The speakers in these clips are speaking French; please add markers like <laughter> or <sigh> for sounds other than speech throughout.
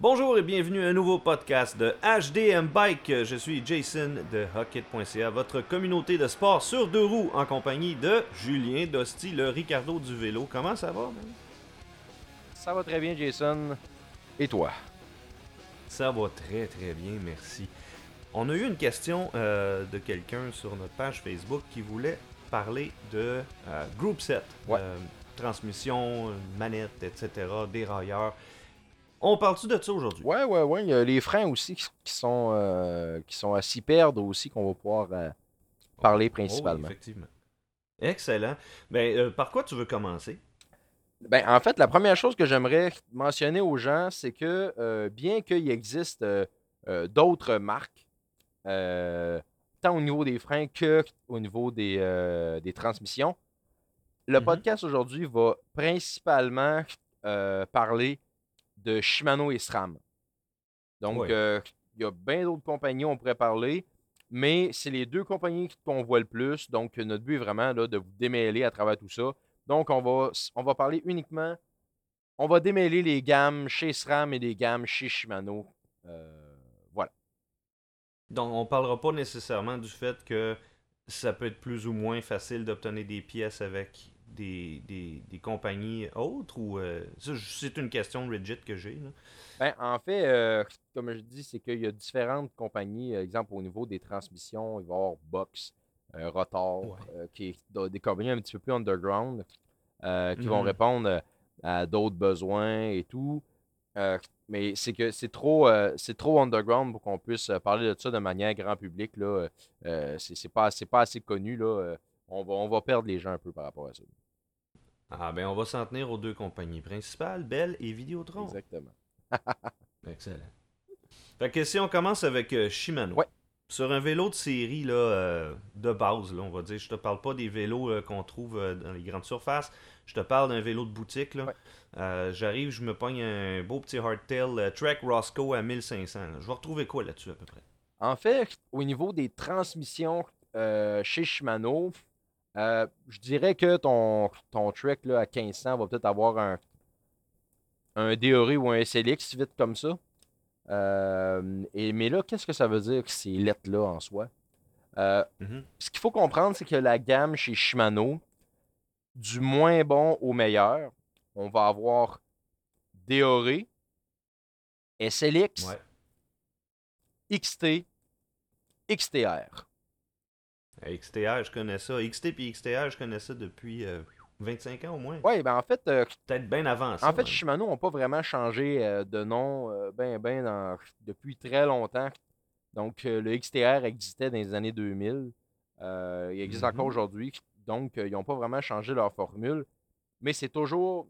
Bonjour et bienvenue à un nouveau podcast de HDM Bike. Je suis Jason de Hockey.ca, votre communauté de sport sur deux roues en compagnie de Julien Dosti, le Ricardo du vélo. Comment ça va, man? Ça va très bien, Jason. Et toi? Ça va très très bien, merci. On a eu une question euh, de quelqu'un sur notre page Facebook qui voulait parler de euh, group set, Ouais. euh, transmission, manette, etc., dérailleur. On parle-tu de ça aujourd'hui? Ouais, ouais, ouais. Il y a les freins aussi qui, qui sont, euh, qui sont à s'y perdre aussi qu'on va pouvoir euh, parler Oh, principalement. effectivement. Excellent. Ben, euh, par quoi tu veux commencer? Ben, en fait, la première chose que j'aimerais mentionner aux gens, c'est que bien qu'il existe d'autres marques, tant au niveau des freins que au niveau des, des transmissions, le Mhm. podcast aujourd'hui va principalement parler de Shimano et SRAM. Donc, euh, il y a bien d'autres compagnies, on pourrait parler, mais c'est les deux compagnies qu'on voit le plus. Donc, notre but est vraiment là, de vous démêler à travers tout ça. Donc, on va, on va parler uniquement, on va démêler les gammes chez SRAM et les gammes chez Shimano. Euh, voilà. Donc, on parlera pas nécessairement du fait que ça peut être plus ou moins facile d'obtenir des pièces avec des, des, des compagnies autres ou euh, c'est une question legit que j'ai. Ben, en fait, euh, comme je dis, c'est qu'il y a différentes compagnies. euh, exemple, au niveau des transmissions, il va y avoir Box, euh, Rotor, Ouais. qui est des compagnies un petit peu plus underground, qui vont Mhm. répondre à d'autres besoins et tout. Mais c'est que c'est trop, c'est trop underground pour qu'on puisse parler de ça de manière grand public. Là. C'est pas, c'est pas assez connu. Là. On, va, on va perdre les gens un peu par rapport à ça. Ah ben on va s'en tenir aux deux compagnies principales, Bell et Vidéotron. Exactement. <laughs> Excellent. Fait que si on commence avec euh, Shimano. Ouais. Sur un vélo de série là, euh, de base, là, on va dire, je te parle pas des vélos euh, qu'on trouve dans les grandes surfaces. Je te parle d'un vélo de boutique. Ouais. J'arrive, je me pogne un beau petit hardtail Trek Roscoe à 1500. là. Je vais retrouver quoi là-dessus à peu près? En fait, au niveau des transmissions chez Shimano, euh, je dirais que ton, ton Trek là, à 1500 va peut-être avoir un, un DORI ou un SLX vite comme ça. Euh, et, mais là, qu'est-ce que ça veut dire que ces lettres-là en soi? Euh, Mhm. ce qu'il faut comprendre, c'est que la gamme chez Shimano, du moins bon au meilleur, on va avoir DORI, SLX, Ouais. XT, XTR. Euh, XTR, je connais ça. XT puis XTR, je connais ça depuis euh, 25 ans au moins. Oui, ben en fait, euh, Peut-être bien avant ça. en fait, même. Shimano n'a pas vraiment changé euh, de nom euh, ben, ben dans- depuis très longtemps. Donc, euh, le XTR existait dans les années 2000. Euh, il existe encore aujourd'hui. Donc, euh, ils n'ont pas vraiment changé leur formule. Mais c'est toujours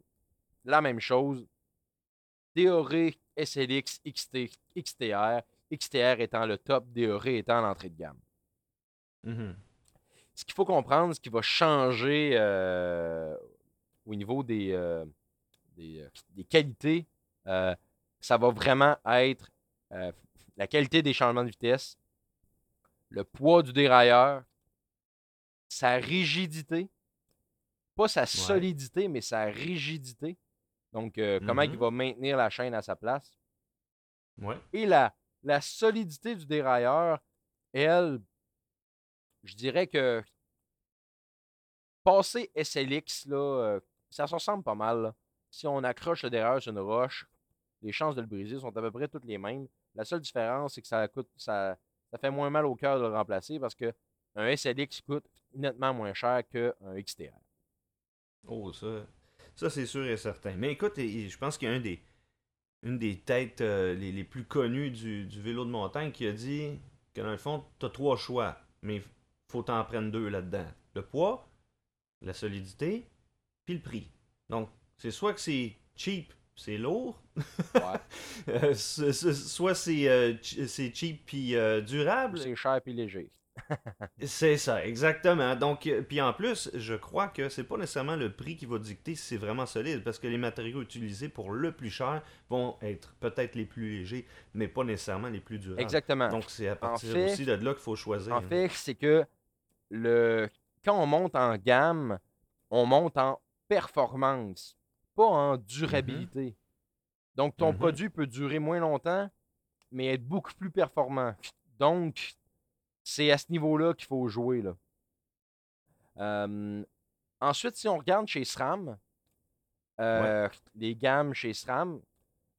la même chose. DORE, SLX, XT, XTR. XTR étant le top, DORE étant l'entrée de gamme. Mhm. ce qu'il faut comprendre, ce qui va changer euh, au niveau des, euh, des, euh, des qualités, ça va vraiment être la qualité des changements de vitesse, le poids du dérailleur, sa rigidité, pas sa solidité, mais sa rigidité. Donc, euh, comment Mhm. il va maintenir la chaîne à sa place. Ouais. Et la, la solidité du dérailleur, elle, je dirais que passer SLX, là, euh, ça se ressemble pas mal. Si on accroche le dérailleur sur une roche, les chances de le briser sont à peu près toutes les mêmes. La seule différence, c'est que ça coûte ça, ça fait moins mal au cœur de le remplacer parce que un SLX coûte nettement moins cher qu'un XTR. Oh, ça, ça c'est sûr et certain. Mais écoute, je pense qu'il y a un des, une des têtes euh, les, les plus connues du, du vélo de montagne qui a dit que dans le fond, tu as trois choix, mais faut t'en prendre deux là-dedans. Le poids, la solidité, puis le prix. Donc, c'est soit que c'est cheap, c'est lourd, Ouais. <laughs> euh, soit c'est euh, cheap puis euh, durable, c'est cher et léger. <laughs> c'est ça, exactement. Donc, euh, puis en plus, je crois que c'est pas nécessairement le prix qui va dicter si c'est vraiment solide, parce que les matériaux utilisés pour le plus cher vont être peut-être les plus légers, mais pas nécessairement les plus durables. Exactement. Donc, c'est à partir fait- aussi de là qu'il faut choisir. En fait, c'est que le quand on monte en gamme, on monte en performance, pas en durabilité. Donc, ton Mhm. produit peut durer moins longtemps, mais être beaucoup plus performant. Donc, c'est à ce niveau-là qu'il faut jouer. Là. Euh, ensuite, si on regarde chez SRAM, euh, les gammes chez SRAM,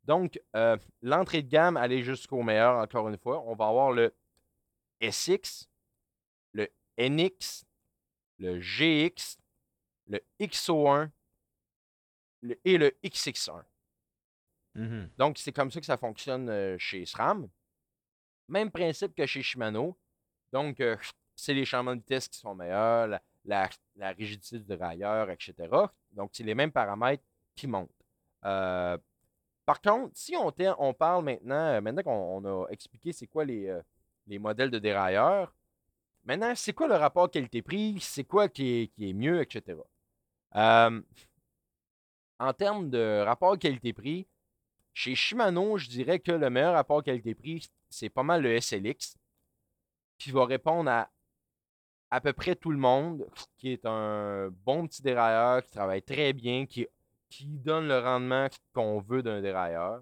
donc euh, l'entrée de gamme, aller jusqu'au meilleur, encore une fois, on va avoir le SX, NX, le GX, le XO1 le- et le XX1. Mhm. Donc, c'est comme ça que ça fonctionne chez SRAM. Même principe que chez Shimano. Donc, euh, c'est les changements de vitesse qui sont meilleurs, la, la- la rigidité du dérailleur, etc. Donc, c'est les mêmes paramètres qui montent. Euh, par contre, si on, parle maintenant, maintenant qu'on on a expliqué c'est quoi les, euh, les modèles de dérailleurs, maintenant, c'est quoi le rapport qualité-prix, c'est quoi qui est, qui est mieux, etc. Euh, en termes de rapport qualité-prix, chez Shimano, je dirais que le meilleur rapport qualité-prix, c'est pas mal le SLX, qui va répondre à à peu près tout le monde, qui est un bon petit dérailleur, qui travaille très bien, qui, qui donne le rendement qu'on veut d'un dérailleur.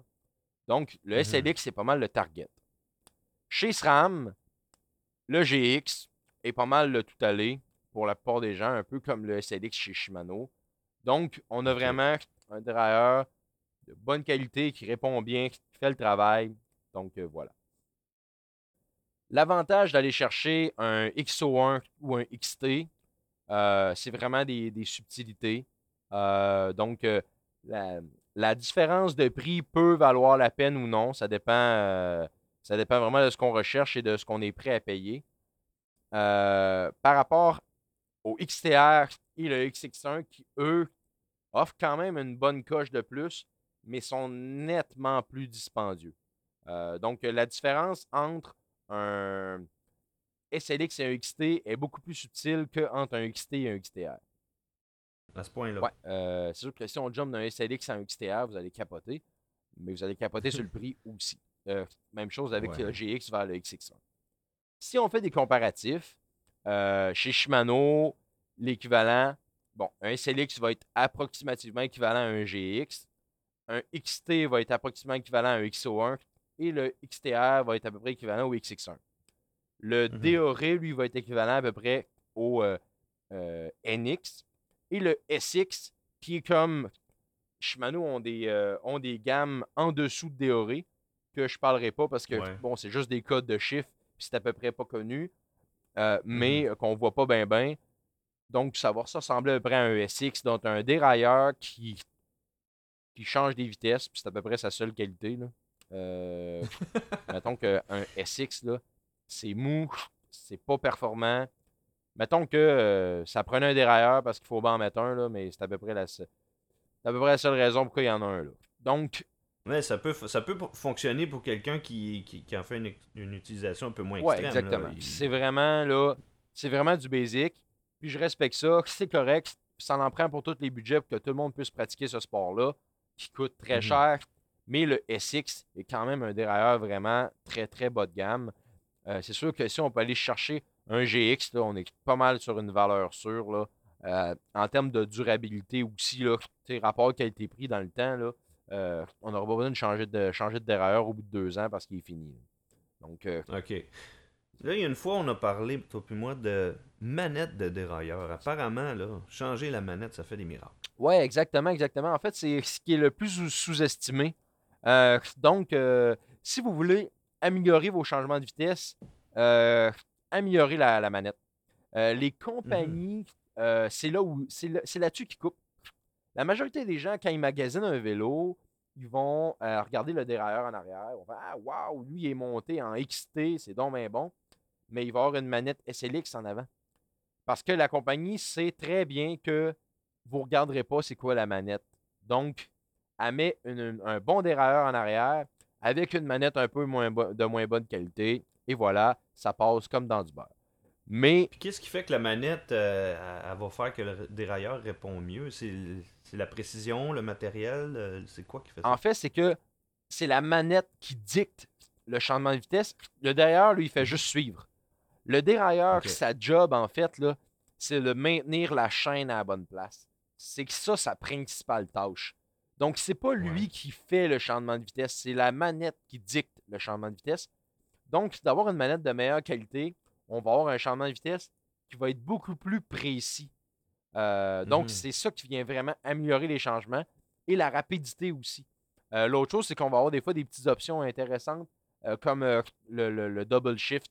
Donc, le Mhm. SLX, c'est pas mal le target. Chez SRAM, le GX est pas mal le tout aller pour la plupart des gens, un peu comme le SLX chez Shimano. Donc, on a vraiment un dérailleur de bonne qualité qui répond bien, qui fait le travail. Donc, euh, voilà. L'avantage d'aller chercher un XO1 ou un XT, euh, c'est vraiment des, des subtilités. Euh, donc, la, la différence de prix peut valoir la peine ou non. Ça dépend, ça dépend vraiment de ce qu'on recherche et de ce qu'on est prêt à payer. Euh, par rapport au XTR et le XX1 qui, eux, offrent quand même une bonne coche de plus, mais sont nettement plus dispendieux. Euh, donc, la différence entre un SLX et un XT est beaucoup plus subtile qu'entre un XT et un XTR. À ce point-là. Ouais, euh, c'est sûr que si on jump d'un SLX à un XTR, vous allez capoter, mais vous allez capoter sur le <laughs> prix aussi. Euh, même chose avec Ouais. le GX vers le XX1. Si on fait des comparatifs, euh, chez Shimano, l'équivalent, bon, un SLX va être approximativement équivalent à un GX, un XT va être approximativement équivalent à un XO1 et le XTR va être à peu près équivalent au XX1. Le. DORé, lui, va être équivalent à peu près au euh, euh, NX et le SX, qui est comme Shimano ont des, euh, ont des gammes en dessous de DORé que je parlerai pas parce que Ouais. bon, c'est juste des codes de chiffres, puis c'est à peu près pas connu, euh, mais euh, qu'on voit pas bien bien. Donc, ça va ressembler à peu près à un SX, donc un dérailleur qui, qui change des vitesses, puis c'est à peu près sa seule qualité. Là. Euh, mettons <laughs> qu'un SX, c'est mou, c'est pas performant. Mettons que euh, ça prenait un dérailleur parce qu'il faut bien en mettre un, là, mais c'est à peu près la seule. C'est à peu près la seule raison pourquoi il y en a un. Là. Donc, Ouais, ça peut, ça peut fonctionner pour quelqu'un qui, qui, qui en fait une, une utilisation un peu moins ouais, extrême. exactement. Il- C'est vraiment là, c'est vraiment du basic. Puis je respecte ça, <laughs> c'est correct. Ça en prend pour tous les budgets pour que tout le monde puisse pratiquer ce sport-là, qui coûte très Mhm. cher. Mais le SX est quand même un dérailleur vraiment très, très bas de gamme. Euh, c'est sûr que si on peut aller chercher un GX, là, on est pas mal sur une valeur sûre. Là. Euh, en termes de durabilité aussi, là, rapport qualité-prix dans le temps, là, euh, on n'aura pas besoin de changer de, changer de dérailleur au bout de deux ans parce qu'il est fini. Donc, euh, Ok. Là, il y a une fois, on a parlé, toi puis moi, de manette de dérailleur. Apparemment, là, changer la manette, ça fait des miracles. Ouais, exactement, exactement. En fait, c'est ce qui est le plus sous- sous-estimé. Euh, donc, si vous voulez améliorer vos changements de vitesse, améliorer la, la manette. Les compagnies, euh, c'est là où c'est là-dessus qu'ils coupent. La majorité des gens, quand ils magasinent un vélo, ils vont euh, regarder le dérailleur en arrière. Vont faire Ah, waouh, lui, il est monté en XT, c'est donc bien bon. Mais il va avoir une manette SLX en avant. Parce que la compagnie sait très bien que vous ne regarderez pas c'est quoi la manette. Donc, elle met un bon dérailleur en arrière avec une manette un peu moins de moins bonne qualité. Et voilà, ça passe comme dans du beurre. Mais qu'est-ce qui fait que la manette, euh, va faire que le dérailleur répond mieux? C'est la précision, le matériel euh, C'est quoi qui fait ça? En fait, c'est que c'est la manette qui dicte le changement de vitesse. Le dérailleur, lui, il fait juste suivre. Le dérailleur, sa job, en fait, là, c'est de maintenir la chaîne à la bonne place. C'est que ça, sa principale tâche. Donc, c'est pas lui Ouais. qui fait le changement de vitesse, c'est la manette qui dicte le changement de vitesse. Donc, d'avoir une manette de meilleure qualité, on va avoir un changement de vitesse qui va être beaucoup plus précis. Euh, donc, Mhm. c'est ça qui vient vraiment améliorer les changements et la rapidité aussi. Euh, L'autre chose, c'est qu'on va avoir des fois des petites options intéressantes, euh, comme le, le- le double shift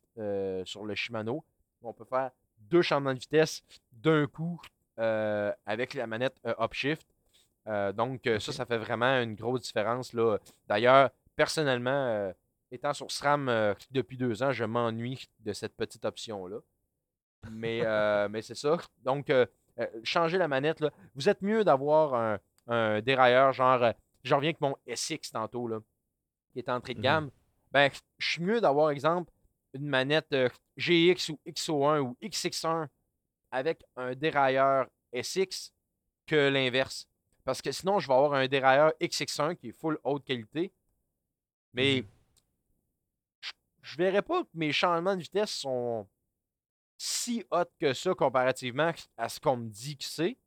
sur le Shimano. On peut faire deux changements de vitesse d'un coup avec la manette upshift. Donc, ça, ça fait vraiment une grosse différence. là. D'ailleurs, personnellement, étant sur SRAM euh, depuis deux ans, je m'ennuie de cette petite option-là. Mais, euh, mais c'est ça. Donc, euh, euh, changer la manette, là. vous êtes mieux d'avoir un, un dérailleur, genre, euh, je reviens avec mon SX tantôt, là, qui est entrée de Mhm. gamme. Ben, je suis mieux d'avoir, exemple, une manette euh, GX ou XO1 ou XX1 avec un dérailleur SX que l'inverse. Parce que sinon, je vais avoir un dérailleur XX1 qui est full haute qualité. Mais Mhm. je, je verrais pas que mes changements de vitesse sont si hot que ça comparativement à ce qu'on me dit que c'est.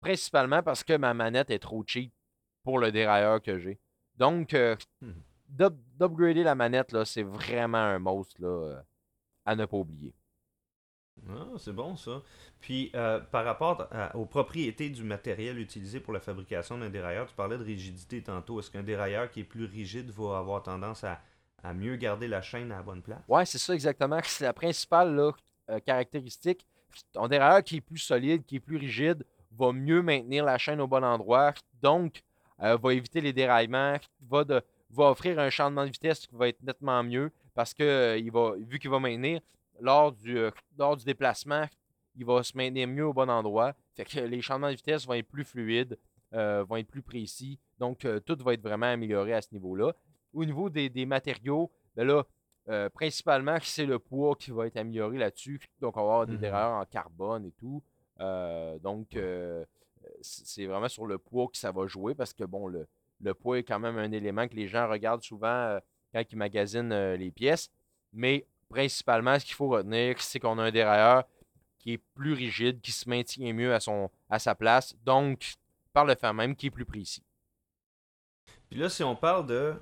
Principalement parce que ma manette est trop cheap pour le dérailleur que j'ai. Donc, euh, d'up- d'upgrader la manette, là, c'est vraiment un must là, euh, à ne pas oublier. Ah, c'est bon ça. Puis euh, par rapport à- aux propriétés du matériel utilisé pour la fabrication d'un dérailleur, tu parlais de rigidité tantôt. Est-ce qu'un dérailleur qui est plus rigide va avoir tendance à, à mieux garder la chaîne à la bonne place? Ouais, c'est ça exactement. <laughs> C'est la principale là, euh, caractéristique. Ton dérailleur qui est plus solide, qui est plus rigide, va mieux maintenir la chaîne au bon endroit. Donc, euh, va éviter les déraillements, va, offrir un changement de vitesse qui va être nettement mieux parce que euh, il va, vu qu'il va maintenir lors du, lors du déplacement, il va se maintenir mieux au bon endroit. Fait que les changements de vitesse vont être plus fluides, vont être plus précis. Donc, tout va être vraiment amélioré à ce niveau-là. Au niveau des, des matériaux, ben là, euh, principalement, c'est le poids qui va être amélioré là-dessus. Donc, on va avoir des Mhm. dérailleurs en carbone et tout. Euh, donc, euh, c'est vraiment sur le poids que ça va jouer parce que, bon, le, le poids est quand même un élément que les gens regardent souvent quand ils magasinent les pièces. Mais principalement, ce qu'il faut retenir, c'est qu'on a un dérailleur qui est plus rigide, qui se maintient mieux à, son, à sa place. Donc, par le fait même, qui est plus précis. Puis là, si on parle de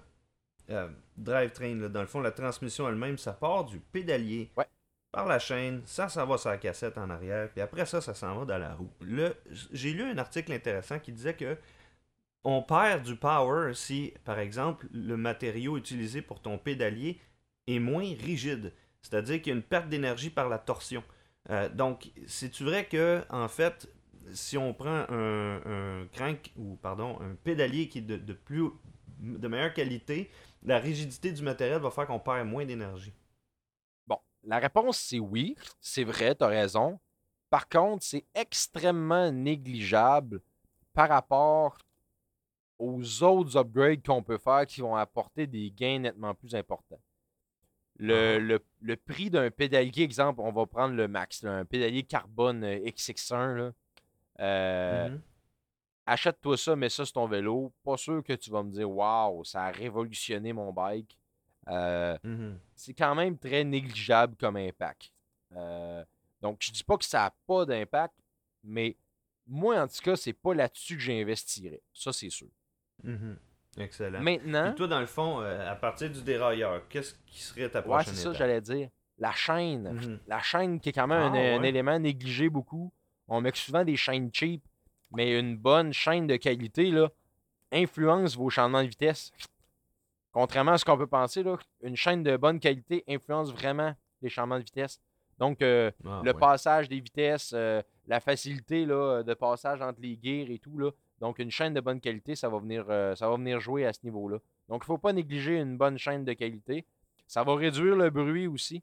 euh, drivetrain, là, dans le fond, la transmission elle-même, ça part du pédalier Ouais. par la chaîne, ça, ça va sur la cassette en arrière, puis après ça, ça s'en va dans la roue. J'ai lu un article intéressant qui disait que on perd du power si, par exemple, le matériau utilisé pour ton pédalier est moins rigide. C'est-à-dire qu'il y a une perte d'énergie par la torsion. Euh, donc, c'est-tu vrai que, en fait, si on prend un, un crank, ou pardon, un pédalier qui est de, de plus de meilleure qualité, la rigidité du matériel va faire qu'on perd moins d'énergie. Bon, la réponse, c'est oui. C'est vrai, tu as raison. Par contre, c'est extrêmement négligeable par rapport aux autres upgrades qu'on peut faire qui vont apporter des gains nettement plus importants. Le, Ah. le- le prix d'un pédalier, exemple, on va prendre le max, là, un pédalier carbone euh, XX1, là, euh, Mhm. Achète-toi ça, mets ça sur ton vélo. Pas sûr que tu vas me dire, waouh, ça a révolutionné mon bike. Euh, Mhm. c'est quand même très négligeable comme impact. Euh, donc, je dis pas que ça n'a pas d'impact, mais moi, en tout cas, c'est pas là-dessus que j'investirais. Ça, c'est sûr. Mhm. Excellent. Maintenant, toi, dans le fond, euh, à partir du dérailleur, qu'est-ce qui serait ta ouais, prochaine c'est ça, j'allais dire. La chaîne. Mhm. La chaîne qui est quand même un, Ah, un ouais. élément négligé beaucoup. On met souvent des chaînes cheap, mais une bonne chaîne de qualité là, influence vos changements de vitesse. Contrairement à ce qu'on peut penser, là, une chaîne de bonne qualité influence vraiment les changements de vitesse. Donc, euh, Ah, le ouais. passage des vitesses, euh, la facilité là, de passage entre les gears et tout. Là. Donc, une chaîne de bonne qualité, ça va venir, euh, ça va venir jouer à ce niveau-là. Donc, il ne faut pas négliger une bonne chaîne de qualité. Ça va réduire le bruit aussi.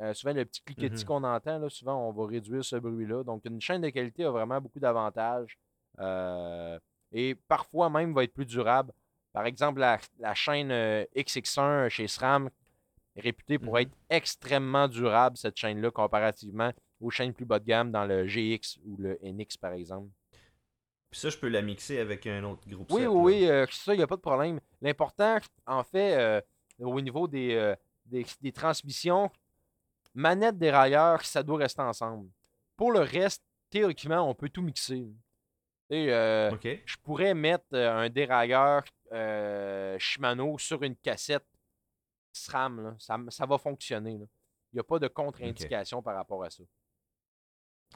Euh, souvent, le petit cliquetis Mhm. qu'on entend, là, souvent, on va réduire ce bruit-là. Donc, une chaîne de qualité a vraiment beaucoup d'avantages. euh, et parfois même va être plus durable. Par exemple, la, la chaîne euh, XX1 chez SRAM est réputée pour Mhm. être extrêmement durable, cette chaîne-là, comparativement aux chaînes plus bas de gamme dans le GX ou le NX, par exemple. Puis ça, je peux la mixer avec un autre groupe Oui, set, oui, oui, euh, ça, il n'y a pas de problème. L'important, en fait, au niveau des, des, des transmissions, manette dérailleur, ça doit rester ensemble. Pour le reste, théoriquement, on peut tout mixer. Et, euh, je pourrais mettre euh, un dérailleur euh, Shimano sur une cassette SRAM. là. Ça, ça va fonctionner. là. Il n'y a pas de contre-indication par rapport à ça.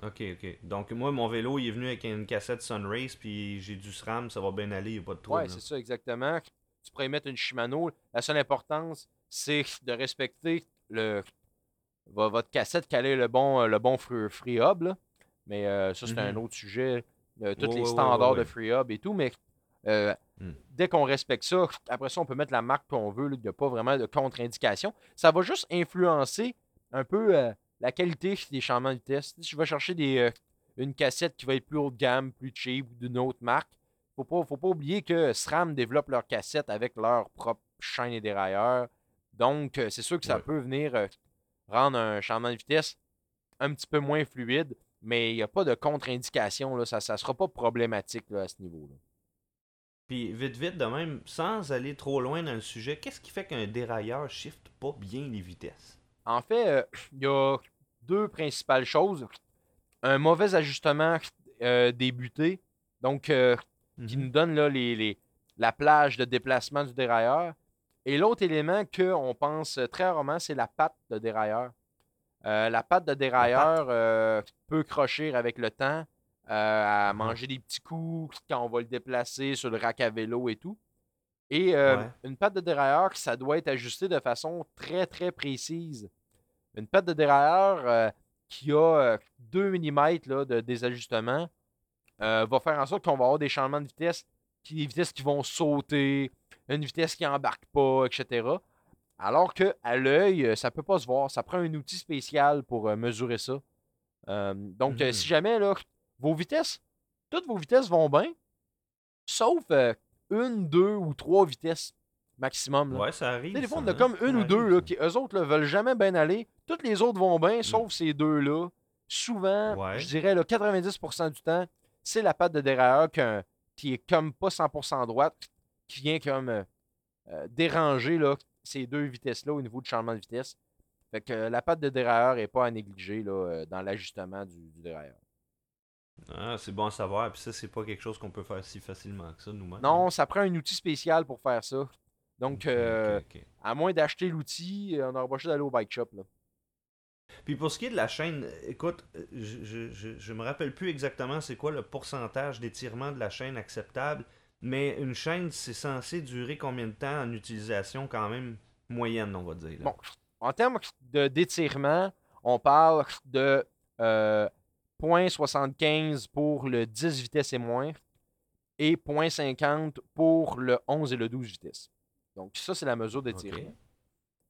OK, OK. Donc, moi, mon vélo, il est venu avec une cassette Sunrace, puis j'ai du SRAM, ça va bien aller, il n'y a pas de trouble. Là. c'est ça, exactement. Tu pourrais mettre une Shimano. La seule importance, c'est de respecter le, vo- votre cassette, quel est le bon, euh, le bon free, free hub. là. Mais euh, ça, c'est un Mhm. autre sujet. euh, tous Ouais, les ouais, standards ouais, de free hub et tout. Mais euh, Mm. dès qu'on respecte ça, après ça, on peut mettre la marque qu'on veut. là. Il n'y a pas vraiment de contre-indication. Ça va juste influencer un peu la qualité des changements de vitesse. Si je vais chercher des, une cassette qui va être plus haut de gamme, plus cheap d'une autre marque, faut pas, faut pas oublier que SRAM développe leurs cassettes avec leur propre chaîne et dérailleur. Donc, c'est sûr que ça peut venir rendre un changement de vitesse un petit peu moins fluide, mais il n'y a pas de contre-indication. Ça ne sera pas problématique là, à ce niveau-là. Puis, vite, vite, de même, sans aller trop loin dans le sujet, qu'est-ce qui fait qu'un dérailleur shift pas bien les vitesses? En fait, euh, <clears throat> il y a deux principales choses. Un mauvais ajustement euh, débuté, donc euh, qui Mhm. nous donne là, les, les- la plage de déplacement du dérailleur. Et l'autre élément qu'on pense très rarement, c'est la patte de dérailleur. Euh, la patte de dérailleur euh, peut crocher avec le temps, euh, à manger des petits coups quand on va le déplacer sur le rack à vélo et tout. Et Ouais. une patte de dérailleur, ça doit être ajusté de façon très très précise. Une patte de dérailleur qui a euh, 2 mm là, de désajustement va faire en sorte qu'on va avoir des changements de vitesse, qui, des vitesses qui vont sauter, une vitesse qui embarque pas, etc. Alors que à l'œil, euh, ça peut pas se voir. Ça prend un outil spécial pour euh, mesurer ça. Euh, donc, si jamais là, vos vitesses, toutes vos vitesses vont bien, sauf une, deux ou trois vitesses maximum. là. Ouais, ça arrive. Des fois, on a comme une ou arrive, deux, là, qui eux autres là, veulent jamais bien aller. Toutes les autres vont bien, Mm. sauf ces deux-là. Souvent, Ouais. je dirais là, 90% du temps, c'est la patte de dérailleur qu'un- qui est comme pas 100% droite, qui vient comme euh, euh, déranger là, ces deux vitesses-là au niveau du changement de vitesse. Fait que euh, la patte de dérailleur n'est pas à négliger là, dans l'ajustement du, du dérailleur. Ah, c'est bon à savoir. Puis ça, c'est pas quelque chose qu'on peut faire si facilement que ça nous-mêmes. Non, ça prend un outil spécial pour faire ça. Donc, euh, à moins d'acheter l'outil, on pas juste d'aller au bike shop. Là. Puis pour ce qui est de la chaîne, écoute, euh, je, je, je, me rappelle plus exactement c'est quoi le pourcentage d'étirement de la chaîne acceptable, mais une chaîne, c'est censé durer combien de temps en utilisation quand même moyenne, on va dire. là? Bon, en termes d'étirement, on parle de euh, 0.75 pour le 10 vitesses et moins et 0.50 pour le 11 et le 12 vitesses. Donc, ça, c'est la mesure d'étirement.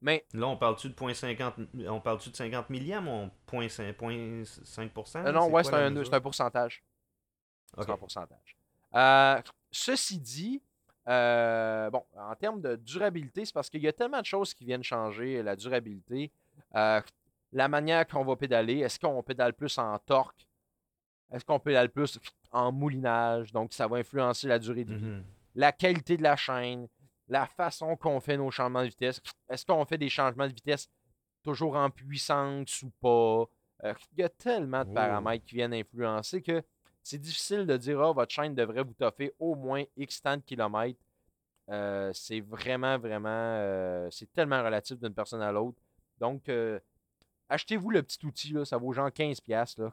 Mais Là, on parle-tu de 0.50 on parle-tu de 50 milliamps ou 0.5%? 0.5%? euh, non, ouais, c'est un, un pourcentage. C'est un pourcentage. Euh, ceci dit, euh, bon, en termes de durabilité, c'est parce qu'il y a tellement de choses qui viennent changer la durabilité. Euh, la manière qu'on va pédaler, est-ce qu'on pédale plus en torque? Est-ce qu'on pédale plus en moulinage? Donc, ça va influencer la durée de vie. Mhm. La qualité de la chaîne, la façon qu'on fait nos changements de vitesse. Est-ce qu'on fait des changements de vitesse toujours en puissance ou pas? Euh, Il y a tellement de Oh. paramètres qui viennent influencer que c'est difficile de dire ah, votre chaîne devrait vous toffer au moins X temps de kilomètres. Euh, c'est vraiment, vraiment. euh, c'est tellement relatif d'une personne à l'autre. Donc, achetez-vous le petit outil, là, ça vaut genre 15$. Là,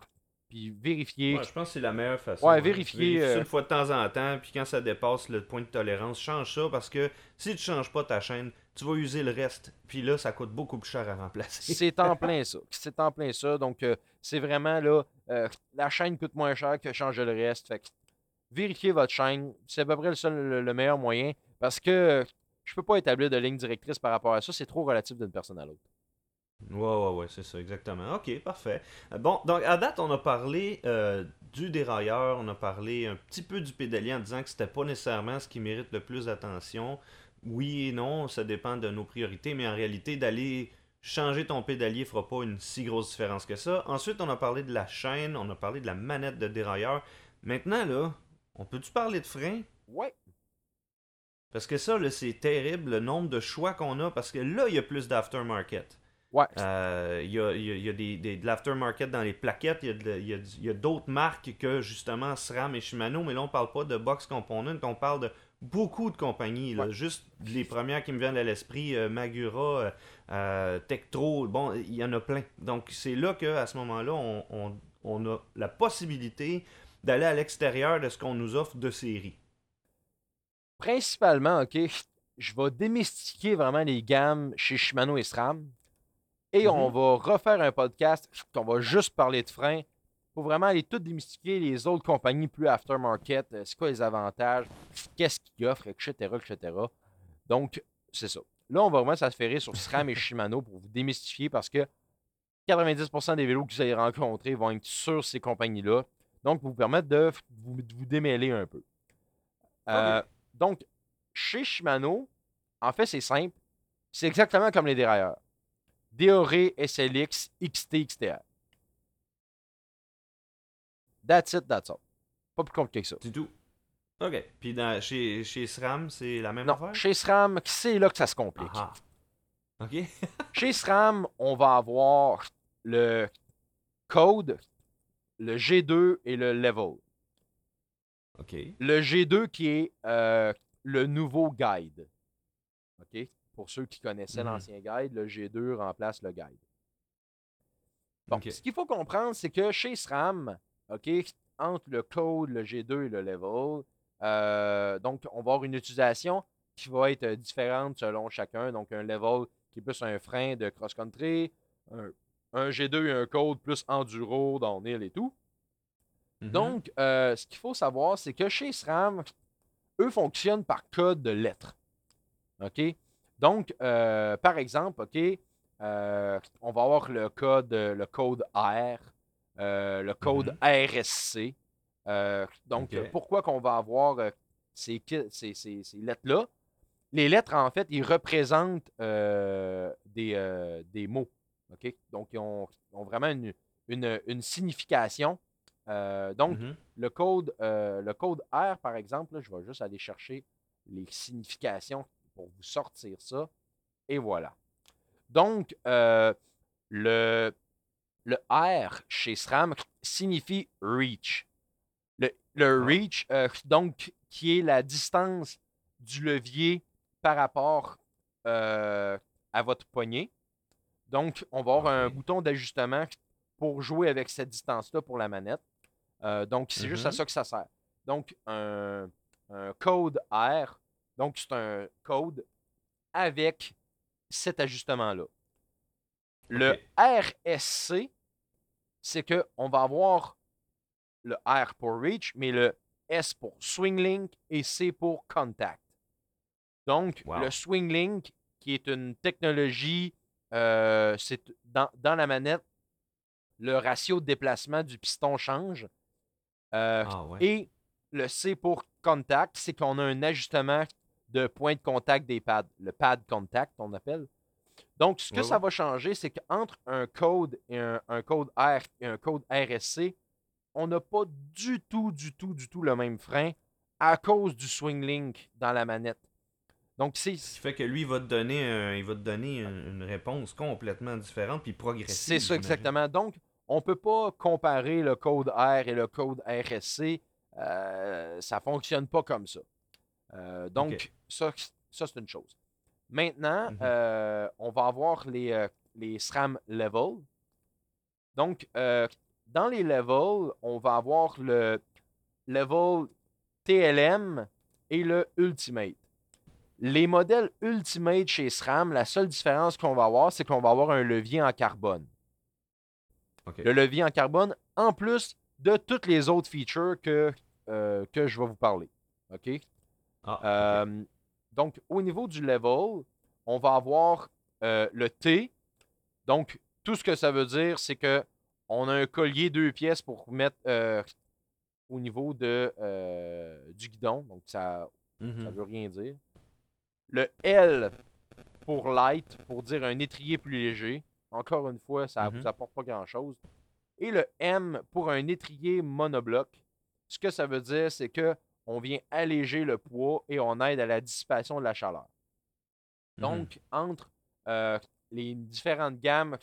puis vérifiez. Ouais, je pense que c'est la meilleure façon. Ouais, hein. vérifier, euh, une fois de temps en temps, puis quand ça dépasse le point de tolérance, change ça parce que si tu changes pas ta chaîne, tu vas user le reste. Puis là, ça coûte beaucoup plus cher à remplacer. C'est en <laughs> plein ça. C'est en plein ça. Donc, euh, c'est vraiment là, euh, la chaîne coûte moins cher que changer le reste. Fait que vérifiez votre chaîne. C'est à peu près le, seul, le, le meilleur moyen parce que je peux pas établir de ligne directrice par rapport à ça. C'est trop relatif d'une personne à l'autre. Ouais, ouais, ouais, c'est ça, exactement. Ok, parfait. Euh, Bon, donc à date, on a parlé euh, du dérailleur, on a parlé un petit peu du pédalier en disant que c'était pas nécessairement ce qui mérite le plus d'attention. Oui et non, ça dépend de nos priorités, mais en réalité, d'aller changer ton pédalier fera pas une si grosse différence que ça. Ensuite, on a parlé de la chaîne, on a parlé de la manette de dérailleur. Maintenant, là, on peut-tu parler de frein? Ouais. Parce que ça, là, c'est terrible, le nombre de choix qu'on a, parce que là, il y a plus d'aftermarket. Ouais. Euh, Il y a, y a- y a des, des- de l'aftermarket dans les plaquettes. Il y a a, d'autres marques que justement SRAM et Shimano. Mais là, on parle pas de Box Component. On parle de beaucoup de compagnies. là. Ouais. Juste les premières qui me viennent à l'esprit euh, Magura, euh, euh, Tektro. Bon, il y en a plein. Donc, c'est là qu'à ce moment-là, on, on- on a la possibilité d'aller à l'extérieur de ce qu'on nous offre de série. Principalement, OK, je vais démystiquer vraiment les gammes chez Shimano et SRAM. Et Mhm. on va refaire un podcast qu'on va juste parler de freins pour vraiment aller tout démystiquer les autres compagnies plus aftermarket. euh, C'est quoi les avantages, qu'est-ce qu'ils offrent, etc., etc. Donc, c'est ça. Là, on va vraiment s'affairer sur SRAM et <laughs> Shimano pour vous démystifier parce que 90% des vélos que vous allez rencontrer vont être sur ces compagnies-là. Donc, vous permettre de vous, de vous démêler un peu. Euh, donc, chez Shimano, en fait, c'est simple. C'est exactement comme les dérailleurs. DORE, SLX, XT, XTR. That's it, that's all. Pas plus compliqué que ça. C'est tout. OK. Puis dans- chez, chez SRAM, c'est la même Non, affaire? chez SRAM, c'est là que ça se complique. Ah ah. OK. <laughs> Chez SRAM, on va avoir le code, le G2 et le level. OK. Le G2 qui est euh, le nouveau guide. OK? Pour ceux qui connaissaient Mhm. l'ancien guide, le G2 remplace le guide. OK. ce qu'il faut comprendre, c'est que chez SRAM, OK, entre le code, le G2 et le level, euh, donc on va avoir une utilisation qui va être euh, différente selon chacun. Donc un level qui est plus un frein de cross-country, un, un G2 et un code plus enduro, downhill et tout. Mhm. Donc, euh, ce qu'il faut savoir, c'est que chez SRAM, eux fonctionnent par code de lettres. OK? Donc, euh, par exemple, OK, euh, on va avoir le code, le code R, euh, le code RSC. Euh, donc, pourquoi qu'on va avoir ces, ki- ces- ces- ces lettres-là? Les lettres, en fait, ils représentent des, des mots. OK? Donc, ils ont, ont vraiment une, une- une signification. Donc, Mhm. le code, le code R, par exemple, là, je vais juste aller chercher les significations pour vous sortir ça. Et voilà. Donc, euh, le, le R chez SRAM signifie reach. Le, le Ah. reach, euh, donc, qui est la distance du levier par rapport euh, à votre poignet. Donc, on va avoir un bouton d'ajustement pour jouer avec cette distance-là pour la manette. Euh, donc, c'est juste à Mhm. ça que ça sert. Donc, un, un code R, donc c'est un code avec cet ajustement-là. Le. RSC, c'est qu'on va avoir le R pour reach, mais le S pour swing link et C pour contact. Donc, Wow. le swing link, qui est une technologie, euh, c'est dans, dans la manette, le ratio de déplacement du piston change. Euh, Ah ouais. et le C pour contact, c'est qu'on a un ajustement de point de contact des pads, le pad contact, on appelle. Donc, ce que Ouais, ça ouais. va changer, c'est qu'entre un code et un, un code R et un code RSC, on n'a pas du tout, du tout, du tout le même frein à cause du swing link dans la manette. Donc, c'est Ce qui fait que lui, il va te donner, un- il va te donner une, une réponse complètement différente puis progressive. C'est ça exactement. Donc, on ne peut pas comparer le code R et le code RSC. Euh, ça ne fonctionne pas comme ça. Euh, donc, ça, ça c'est une chose. Maintenant, Mhm. euh, on va avoir les, euh, les SRAM level. Donc, dans les levels, on va avoir le level TLM et le Ultimate. Les modèles Ultimate chez SRAM, la seule différence qu'on va avoir, c'est qu'on va avoir un levier en carbone. Le levier en carbone, en plus de toutes les autres features que, euh, que je vais vous parler. OK? Ah. Euh, donc, au niveau du level, on va avoir euh, le T. Donc, tout ce que ça veut dire, c'est que on a un collier deux pièces pour mettre euh, au niveau de, euh, du guidon. Donc, ça ça Mhm. veut rien dire. Le L pour light, pour dire un étrier plus léger. Encore une fois, ça ne Mhm. vous apporte pas grand-chose. Et le M pour un étrier monobloc. Ce que ça veut dire, c'est que on vient alléger le poids et on aide à la dissipation de la chaleur. Mhm. Donc, entre euh, les différentes gammes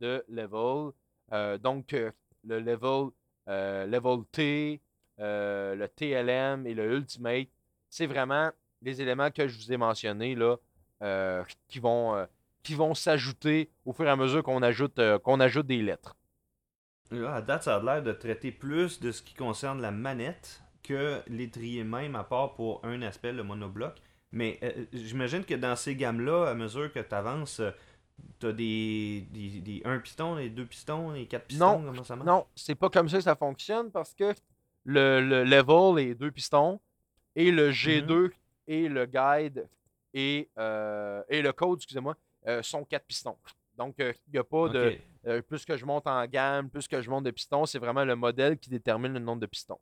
de level. Euh, donc, euh, le level, level T, le TLM et le Ultimate, c'est vraiment les éléments que je vous ai mentionnés là, qui vont, qui vont s'ajouter au fur et à mesure qu'on ajoute, qu'on ajoute des lettres. Là, à date, ça a l'air de traiter plus de ce qui concerne la manette que l'étrier même, à part pour un aspect, le monobloc. Mais j'imagine que dans ces gammes-là, à mesure que tu avances, T'as des, des, des 1 piston, des 2 pistons, des 4 pistons, non, comment ça marche? Non, c'est pas comme ça que ça fonctionne parce que le, le level est 2 pistons et le G2 mm-hmm. et le guide et, euh, et le code, excusez-moi, euh, sont 4 pistons. Donc, il euh, n'y a pas de. plus que je monte en gamme, plus que je monte de pistons, c'est vraiment le modèle qui détermine le nombre de pistons.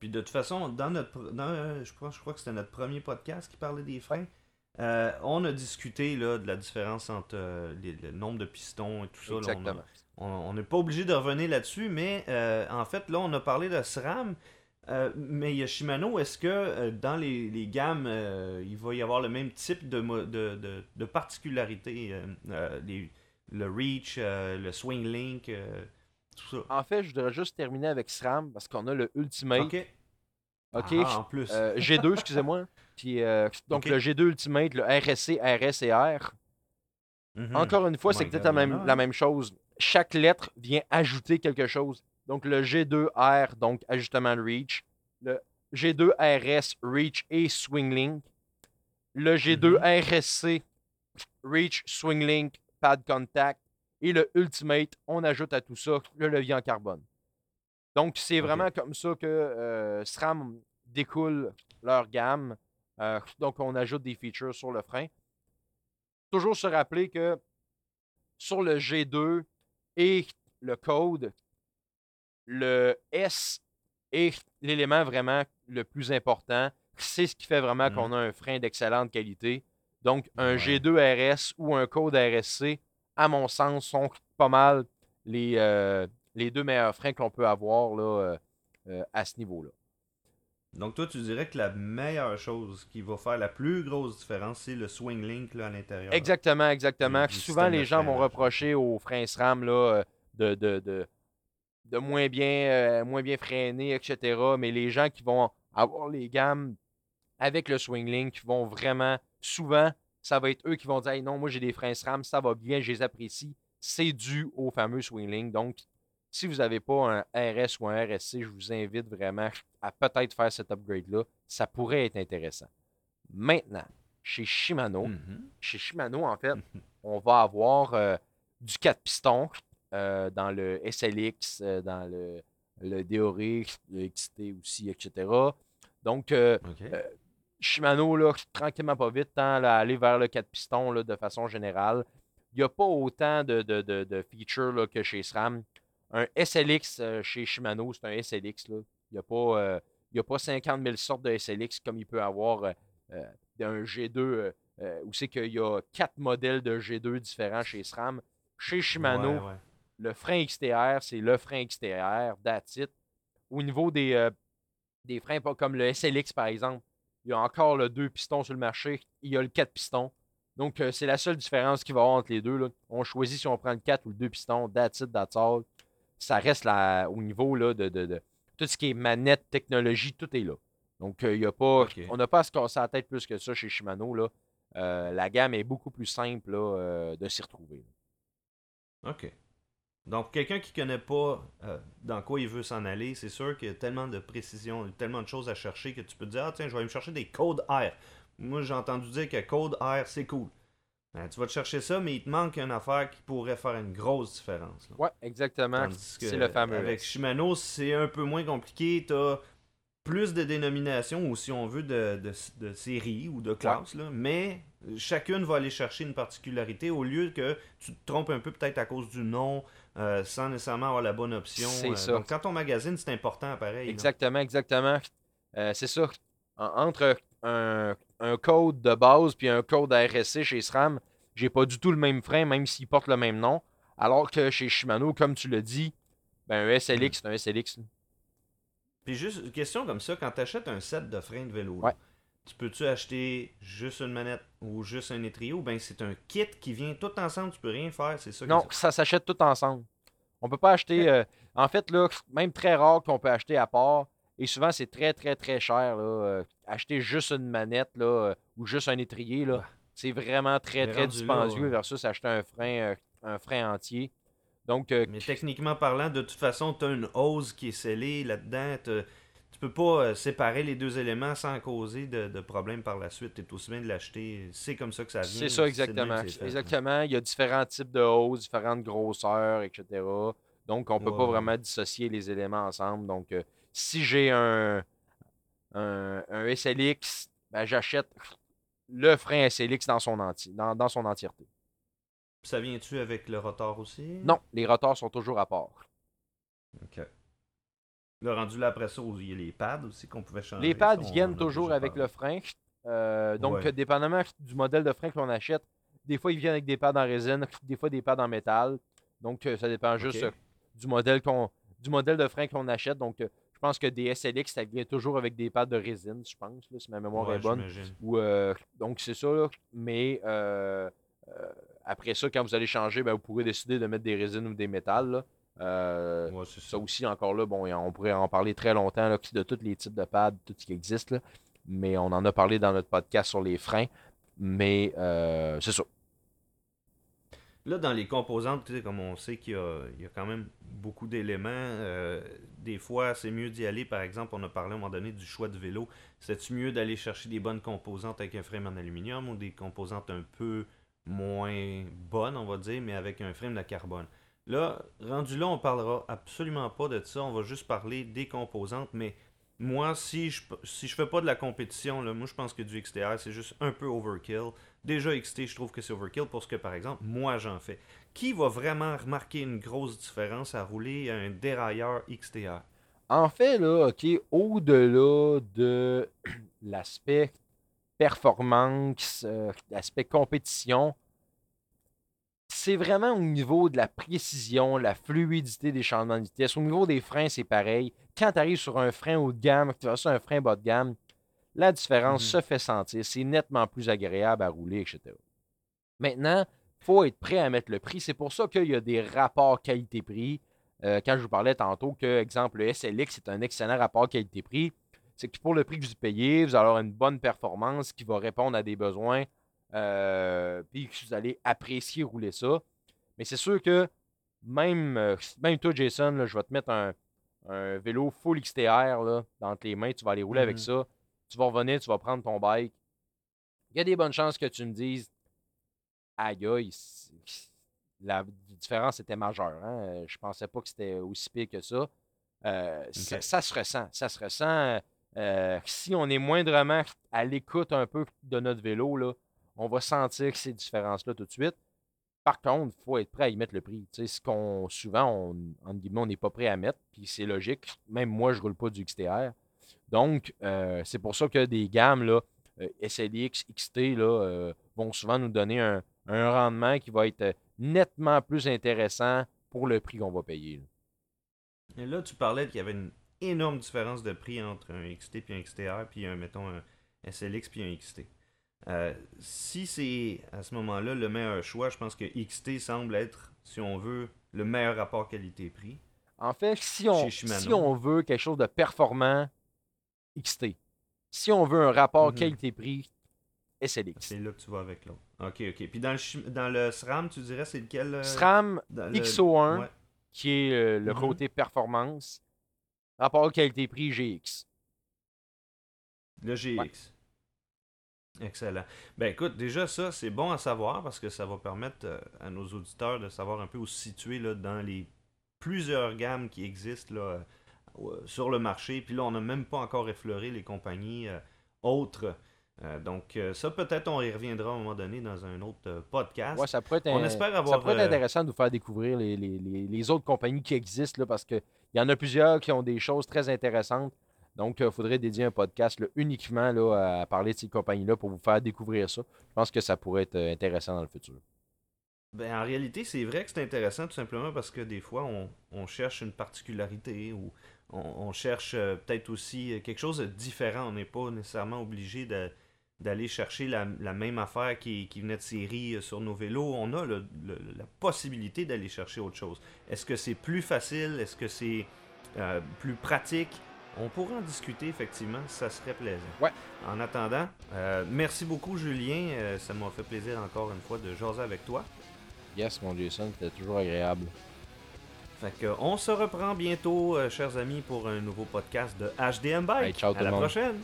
Puis de toute façon, dans notre. Dans, je, crois, je crois que c'était notre premier podcast qui parlait des freins. Euh, on a discuté là, de la différence entre euh, le nombre de pistons et tout ça. Exactement. on n'est pas obligé de revenir là-dessus, mais euh, en fait, là, on a parlé de SRAM. mais Shimano, est-ce que dans les, gammes, il va y avoir le même type de, de, de, particularité Le Reach, le Swing Link, tout ça En fait, je voudrais juste terminer avec SRAM parce qu'on a le Ultimate. Ok. Ok. Ah, en plus. G2, <laughs> excusez-moi. Euh, donc, le G2 Ultimate, le RSC, RS et R. Mhm. Encore une fois, c'est peut-être la même, la même chose. Chaque lettre vient ajouter quelque chose. Donc, le G2R, donc ajustement Reach. Le G2 RS, Reach et Swing Link. Le G2 mhm. RSC, Reach, Swing Link, Pad Contact. Et le Ultimate, on ajoute à tout ça le levier en carbone. Donc, c'est vraiment comme ça que euh, SRAM découle leur gamme. Euh, donc, on ajoute des features sur le frein. Toujours se rappeler que sur le G2 et le code, le S est l'élément vraiment le plus important. C'est ce qui fait vraiment qu'on mmh. a un frein d'excellente qualité. Donc, un G2 RS ou un code RSC, à mon sens, sont pas mal les, euh, les deux meilleurs freins qu'on peut avoir là, euh, à ce niveau-là. Donc toi, tu dirais que la meilleure chose qui va faire la plus grosse différence, c'est le swing link là, à l'intérieur. Exactement, exactement. Souvent, les gens vont reprocher aux freins SRAM là, euh, de, de, de, moins, bien, euh, moins bien freiner, etc. Mais les gens qui vont avoir les gammes avec le swing link vont vraiment, souvent, ça va être eux qui vont dire non, moi j'ai des freins SRAM, ça va bien, je les apprécie. C'est dû au fameux link. Donc, si vous n'avez pas un RS ou un RSC, je vous invite vraiment à peut-être faire cet upgrade-là. Ça pourrait être intéressant. Maintenant, chez Shimano, mm-hmm. chez Shimano, en fait, on va avoir euh, du 4 pistons euh, dans le SLX, euh, dans le, le DORX, le XT aussi, etc. Donc, Shimano, là, tranquillement pas vite, tend à aller vers le 4 pistons là, de façon générale. Il n'y a pas autant de, de features là, que chez SRAM un SLX euh, chez Shimano, c'est un SLX. Là. Il n'y a, pas, euh, a pas 50 000 sortes de SLX comme il peut avoir euh, un G2 où c'est qu'il y a quatre modèles de G2 différents chez SRAM. Chez Shimano, le frein XTR, c'est le frein XTR, that's it. Au niveau des, des freins, pas comme le SLX par exemple, il y a encore le deux pistons sur le marché, il y a le 4 pistons. Donc, c'est la seule différence qu'il va y avoir entre les deux. Là. On choisit si on prend le 4 ou le 2 pistons, that's it, that's all ça reste là, au niveau là, de, tout ce qui est manette, technologie, tout est là. Donc, il euh, a pas, on n'a pas à se casser la tête plus que ça chez Shimano. Là. Euh, la gamme est beaucoup plus simple euh, de s'y retrouver. OK. Donc, quelqu'un qui ne connaît pas dans quoi il veut s'en aller, c'est sûr qu'il y a tellement de précision, tellement de choses à chercher que tu peux te dire Ah, tiens, je vais aller me chercher des codes R. Moi, j'ai entendu dire que code R, c'est cool. Ben, tu vas te chercher ça, mais il te manque une affaire qui pourrait faire une grosse différence. Oui, exactement. C'est le fameux. Avec Shimano, c'est un peu moins compliqué. Tu as plus de dénominations, ou si on veut, de, de, séries ou de classes. Là, mais chacune va aller chercher une particularité au lieu que tu te trompes un peu peut-être à cause du nom, euh, sans nécessairement avoir la bonne option. C'est euh, ça. Donc, quand on magazine, c'est important, pareil. Exactement, exactement. Euh, c'est ça. entre un, un code de base puis un code RSC chez SRAM, j'ai pas du tout le même frein, même s'il porte le même nom. Alors que chez Shimano, comme tu l'as dit, ben un SLX, c'est un SLX. Puis juste une question comme ça, quand tu achètes un set de freins de vélo, tu peux-tu acheter juste une manette ou juste un étrier ou bien c'est un kit qui vient tout ensemble, tu peux rien faire, c'est ça? Non, ça s'achète tout ensemble. On peut pas acheter. Euh, en fait, là, même très rare qu'on peut acheter à part. Et souvent, c'est très, très, très cher. Là, euh, acheter juste une manette là, euh, ou juste un étrier, là, c'est vraiment très, très dispendieux versus acheter un frein, un frein entier. Donc, Mais techniquement parlant, de toute façon, tu as une hose qui est scellée là-dedans tu peux pas euh, séparer les deux éléments sans causer de, de problème par la suite. Tu es aussi bien de l'acheter. C'est comme ça que ça vient. C'est ça, exactement. exactement. Il y a différents types de hausses, différentes grosseurs, etc. Donc, on ne peut pas vraiment dissocier les éléments ensemble. Donc, euh, si j'ai un, un, SLX, ben, j'achète le frein SLX dans son, enti dans, dans son entièreté. Ça vient-tu avec le rotor aussi? Non, les rotors sont toujours à part. OK. Le rendu là après ça, il y a les pads aussi qu'on pouvait changer. Les pads viennent toujours avec le frein. Euh, donc, dépendamment du modèle de frein qu'on achète, des fois ils viennent avec des pads en résine, des fois des pads en métal. Donc, euh, ça dépend juste euh, du modèle qu'on du modèle de frein qu'on achète. Donc, je pense que des SLX, ça vient toujours avec des pads de résine, je pense, si ma mémoire est bonne. Ou, donc, c'est ça. Mais après ça, quand vous allez changer, ben, vous pourrez décider de mettre des résines ou des métals. Euh, ça. aussi, encore là, bon, on pourrait en parler très longtemps de tous les types de pads, tout ce qui existe. mais on en a parlé dans notre podcast sur les freins. Mais euh, c'est ça. Là, dans les composantes, comme on sait qu'il y, a quand même beaucoup d'éléments, euh, des fois, c'est mieux d'y aller. Par exemple, on a parlé à un moment donné du choix de vélo. C'est-tu mieux d'aller chercher des bonnes composantes avec un frame en aluminium ou des composantes un peu moins bonnes, on va dire, mais avec un frame de carbone? Là, rendu là, on parlera absolument pas de ça. On va juste parler des composantes. Mais moi, si je si je fais pas de la compétition, là, moi je pense que du XTR, c'est juste un peu overkill. Déjà XT, je trouve que c'est overkill pour ce que, par exemple, moi j'en fais. Qui va vraiment remarquer une grosse différence à rouler un dérailleur XTR? En fait, là, OK, au-delà de <clears throat> l'aspect performance, euh, l'aspect compétition, c'est vraiment au niveau de la précision, la fluidité des changements de vitesse. Au niveau des freins, c'est pareil. Quand tu arrives sur un frein haut de gamme, tu vas sur un frein bas de gamme, la différence mhm. se fait sentir. C'est nettement plus agréable à rouler, etc. Maintenant, il faut être prêt à mettre le prix. C'est pour ça qu'il y a des rapports qualité-prix. Euh, quand je vous parlais tantôt que, exemple, le SLX est un excellent rapport qualité-prix, c'est que pour le prix que vous payez, vous allez avoir une bonne performance qui va répondre à des besoins euh, puis vous allez apprécier rouler ça. Mais c'est sûr que même, euh, même toi, Jason, je vais te mettre un, vélo full XTR là, dans les mains, tu vas aller rouler avec mm-hmm. ça. Tu vas revenir, tu vas prendre ton bike. Il y a des bonnes chances que tu me dises Aïe, aïe, la différence était majeure. Hein? Je pensais pas que c'était aussi pire que ça. Euh, ça. se ressent. Ça se ressent. si on est moindrement à l'écoute un peu de notre vélo, là, on va sentir ces différences-là tout de suite. Par contre, il faut être prêt à y mettre le prix. ce qu'on souvent, on, on n'est pas prêt à mettre, puis c'est logique. Même moi, je ne roule pas du XTR. Donc, euh, c'est pour ça que des gammes là, euh, SLX, XT là, euh, vont souvent nous donner un, rendement qui va être nettement plus intéressant pour le prix qu'on va payer. Et là, tu parlais qu'il y avait une énorme différence de prix entre un XT et un XTR, puis un, mettons, un SLX puis un XT. Euh, si c'est à ce moment-là le meilleur choix, je pense que XT semble être, si on veut, le meilleur rapport qualité-prix. En fait, si on, si on veut quelque chose de performant, XT. Si on veut un rapport mhm. qualité-prix, SLX. C'est là que tu vas avec l'autre. Ok, ok. Puis dans le, dans le SRAM, tu dirais c'est lequel euh, SRAM XO1, qui est euh, le mhm. côté performance. Rapport qualité-prix GX. Le GX. Excellent. Ben écoute, déjà ça, c'est bon à savoir parce que ça va permettre euh, à nos auditeurs de savoir un peu où se situer là, dans les plusieurs gammes qui existent là, euh, sur le marché. Puis là, on n'a même pas encore effleuré les compagnies euh, autres. donc ça, peut-être on y reviendra à un moment donné dans un autre podcast. Ouais, ça pourrait être, on espère avoir, ça pourrait être intéressant de vous faire découvrir les, les, les autres compagnies qui existent là, parce qu'il y en a plusieurs qui ont des choses très intéressantes. Donc, il faudrait dédier un podcast uniquement là, à parler de ces compagnies-là pour vous faire découvrir ça. Je pense que ça pourrait être euh, intéressant dans le futur. Ben, en réalité, c'est vrai que c'est intéressant tout simplement parce que des fois, on, cherche une particularité ou on, cherche euh, peut-être aussi quelque chose de différent. On n'est pas nécessairement obligé d'aller chercher la, même affaire qui, venait de série sur nos vélos. On a la possibilité d'aller chercher autre chose. Est-ce que c'est plus facile? Est-ce que c'est plus pratique? On pourrait en discuter, effectivement, ça serait plaisant. Ouais. En attendant, merci beaucoup, Julien. ça m'a fait plaisir encore une fois de jaser avec toi. Yes, mon Jason, c'était toujours agréable. Fait que, on se reprend bientôt, euh, chers amis, pour un nouveau podcast de HDM Bike. ciao, à la prochaine.